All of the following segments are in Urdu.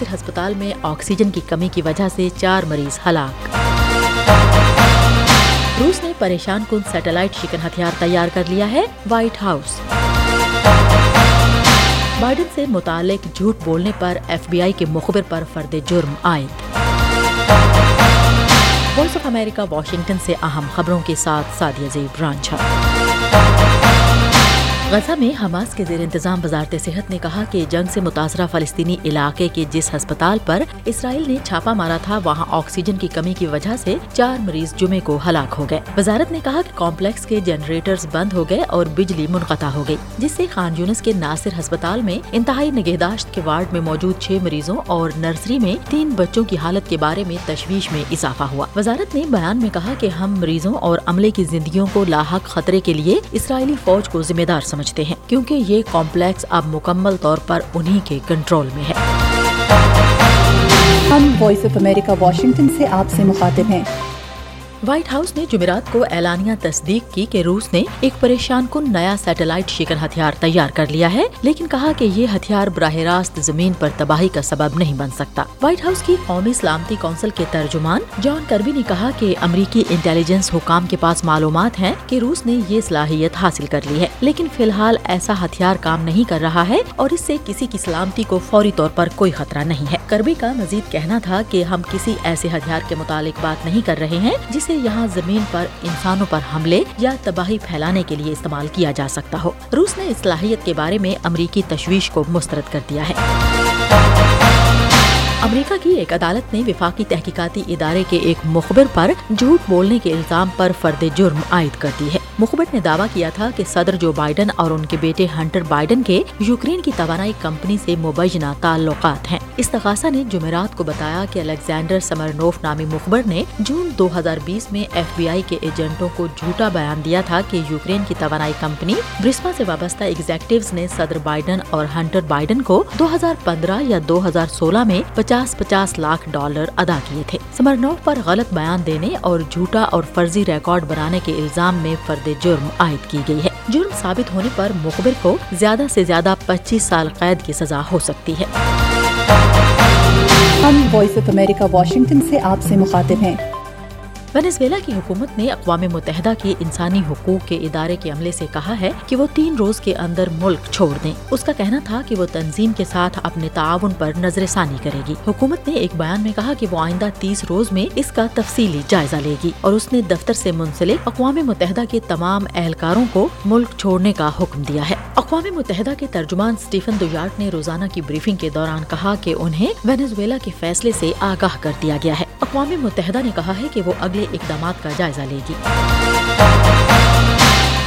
ناصر ہسپتال میں آکسیجن کی کمی کی وجہ سے چار مریض ہلاک۔ روس نے پریشان کن سیٹلائٹ شکن ہتھیار تیار کر لیا ہے، وائٹ ہاؤس۔ بائیڈن سے متعلق جھوٹ بولنے پر ایف بی آئی کے مخبر پر فرد جرم عائد۔ وائس آف امریکہ، واشنگٹن سے اہم خبروں کے ساتھ سادیہ زیب رانچھا۔ غزہ میں حماس کے زیر انتظام وزارت صحت نے کہا کہ جنگ سے متاثرہ فلسطینی علاقے کے جس ہسپتال پر اسرائیل نے چھاپا مارا تھا، وہاں آکسیجن کی کمی کی وجہ سے چار مریض جمعے کو ہلاک ہو گئے۔ وزارت نے کہا کہ کمپلیکس کے جنریٹرز بند ہو گئے اور بجلی منقطع ہو گئی، جس سے خان یونس کے ناصر ہسپتال میں انتہائی نگہداشت کے وارڈ میں موجود چھ مریضوں اور نرسری میں تین بچوں کی حالت کے بارے میں تشویش میں اضافہ ہوا۔ وزارت نے بیان میں کہا کہ ہم مریضوں اور عملے کی زندگیوں کو لاحق خطرے کے لیے اسرائیلی فوج کو ذمہ دار سمجھتے ہیں، کیونکہ یہ کمپلیکس اب مکمل طور پر انہی کے کنٹرول میں ہے۔ ہم وائس آف امریکہ واشنگٹن سے آپ سے مخاطب ہیں۔ وائٹ ہاؤس نے جمعرات کو اعلانیہ تصدیق کی کہ روس نے ایک پریشان کن نیا سیٹلائٹ شکن ہتھیار تیار کر لیا ہے، لیکن کہا کہ یہ ہتھیار براہ راست زمین پر تباہی کا سبب نہیں بن سکتا۔ وائٹ ہاؤس کی قومی سلامتی کونسل کے ترجمان جان کربی نے کہا کہ امریکی انٹیلیجنس حکام کے پاس معلومات ہیں کہ روس نے یہ صلاحیت حاصل کر لی ہے، لیکن فی الحال ایسا ہتھیار کام نہیں کر رہا ہے اور اس سے کسی کی سلامتی کو فوری طور پر کوئی خطرہ نہیں ہے۔ کربی کا مزید کہنا تھا کہ ہم کسی ایسے ہتھیار کے متعلق بات نہیں کر رہے ہیں جسے یہاں زمین پر انسانوں پر حملے یا تباہی پھیلانے کے لیے استعمال کیا جا سکتا ہو۔ روس نے صلاحیت کے بارے میں امریکی تشویش کو مسترد کر دیا ہے۔ امریکہ کی ایک عدالت نے وفاقی تحقیقاتی ادارے کے ایک مخبر پر جھوٹ بولنے کے الزام پر فرد جرم عائد کر دی ہے۔ مخبر نے دعویٰ کیا تھا کہ صدر جو بائیڈن اور ان کے بیٹے ہنٹر بائیڈن کے یوکرین کی توانائی کمپنی سے مبینہ تعلقات ہیں۔ استغاثہ نے جمعرات کو بتایا کہ الیگزینڈر سمرنوف نامی مخبر نے جون دو ہزار بیس میں ایف بی آئی کے ایجنٹوں کو جھوٹا بیان دیا تھا کہ یوکرین کی توانائی کمپنی برسما سے وابستہ ایگزیکٹوز نے صدر بائیڈن اور ہنٹر بائیڈن کو دو ہزار پندرہ یا دو ہزار سولہ میں پچاس پچاس لاکھ ڈالر ادا کیے تھے۔ سمرنوف پر غلط بیان دینے اور جھوٹا اور فرضی ریکارڈ بنانے کے الزام میں فرد جرم عائد کی گئی ہے۔ جرم ثابت ہونے پر مقبر کو زیادہ سے زیادہ پچیس سال قید کی سزا ہو سکتی ہے۔ ہم وائس آف امریکہ، واشنگٹن سے آپ سے مخاطب ہیں۔ وینزویلا کی حکومت نے اقوام متحدہ کے انسانی حقوق کے ادارے کے عملے سے کہا ہے کہ وہ تین روز کے اندر ملک چھوڑ دیں۔ اس کا کہنا تھا کہ وہ تنظیم کے ساتھ اپنے تعاون پر نظر ثانی کرے گی۔ حکومت نے ایک بیان میں کہا کہ وہ آئندہ تیس روز میں اس کا تفصیلی جائزہ لے گی اور اس نے دفتر سے منسلک اقوام متحدہ کے تمام اہلکاروں کو ملک چھوڑنے کا حکم دیا ہے۔ اقوام متحدہ کے ترجمان اسٹیفن دویارٹ نے روزانہ کی بریفنگ کے دوران کہا کہ انہیں وینزویلا کے فیصلے سے آگاہ کر دیا گیا ہے۔ اقوام متحدہ نے کہا ہے کہ وہ اگلے اقدامات کا جائزہ لے گی۔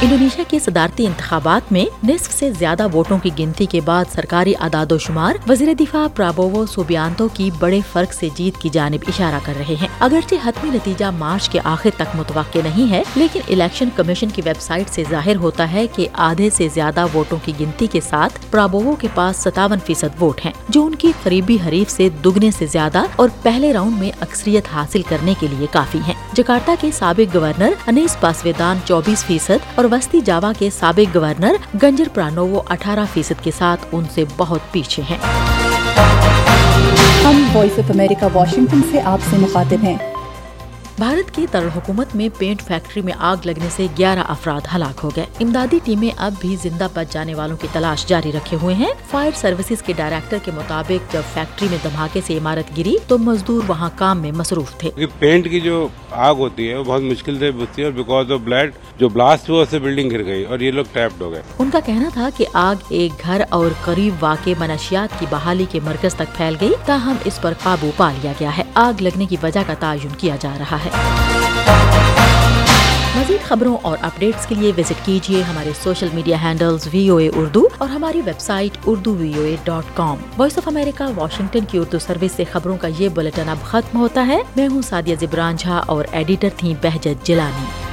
انڈونیشیا کے صدارتی انتخابات میں نصف سے زیادہ ووٹوں کی گنتی کے بعد سرکاری اعداد و شمار وزیر دفاع پرابوو سوبیانتو کی بڑے فرق سے جیت کی جانب اشارہ کر رہے ہیں۔ اگرچہ حتمی نتیجہ مارچ کے آخر تک متوقع نہیں ہے، لیکن الیکشن کمیشن کی ویب سائٹ سے ظاہر ہوتا ہے کہ آدھے سے زیادہ ووٹوں کی گنتی کے ساتھ پرابوو کے پاس ستاون فیصد ووٹ ہیں، جو ان کی قریبی حریف سے دگنے سے زیادہ اور پہلے راؤنڈ میں اکثریت حاصل کرنے کے لیے کافی ہیں۔ جکارتا کے سابق گورنر انیس پاسویدان چوبیس فیصد اور وسطی جاوا کے سابق گورنر گنجر پرانوو اٹھارہ فیصد کے ساتھ ان سے بہت پیچھے ہیں۔ ہم وائس آف امریکہ واشنگٹن سے آپ سے مخاطب ہیں۔ بھارت کی دارالحکومت میں پینٹ فیکٹری میں آگ لگنے سے گیارہ افراد ہلاک ہو گئے۔ امدادی ٹیمیں اب بھی زندہ بچ جانے والوں کی تلاش جاری رکھے ہوئے ہیں۔ فائر سروسز کے ڈائریکٹر کے مطابق جب فیکٹری میں دھماکے سے عمارت گری تو مزدور وہاں کام میں مصروف تھے۔ پینٹ کی جو آگ ہوتی ہے وہ بہت مشکل سے بجتی ہے اور بیکاز آف بلڈ جو بلاسٹ ہوا اس سے بلڈنگ گر گئی اور یہ لوگ ٹیپڈ ہو گئے۔ ان کا کہنا تھا کہ آگ ایک گھر اور قریب واقع منشیات کی بحالی کے مرکز تک پھیل گئی تاہم اس پر قابو پا لیا گیا ہے۔ آگ لگنے کی وجہ کا تعین کیا جا رہا ہے۔ مزید خبروں اور اپڈیٹس کے لیے وزٹ کیجیے ہمارے social media handles V O A Urdu اور ہماری web site Urdu V O A dot com. Voice of America, Washington کی اردو سروس سے خبروں کا یہ بلٹن اب ختم ہوتا ہے۔ میں ہوں سادیہ زبران جھا اور ایڈیٹر تھیں بہجت جلانی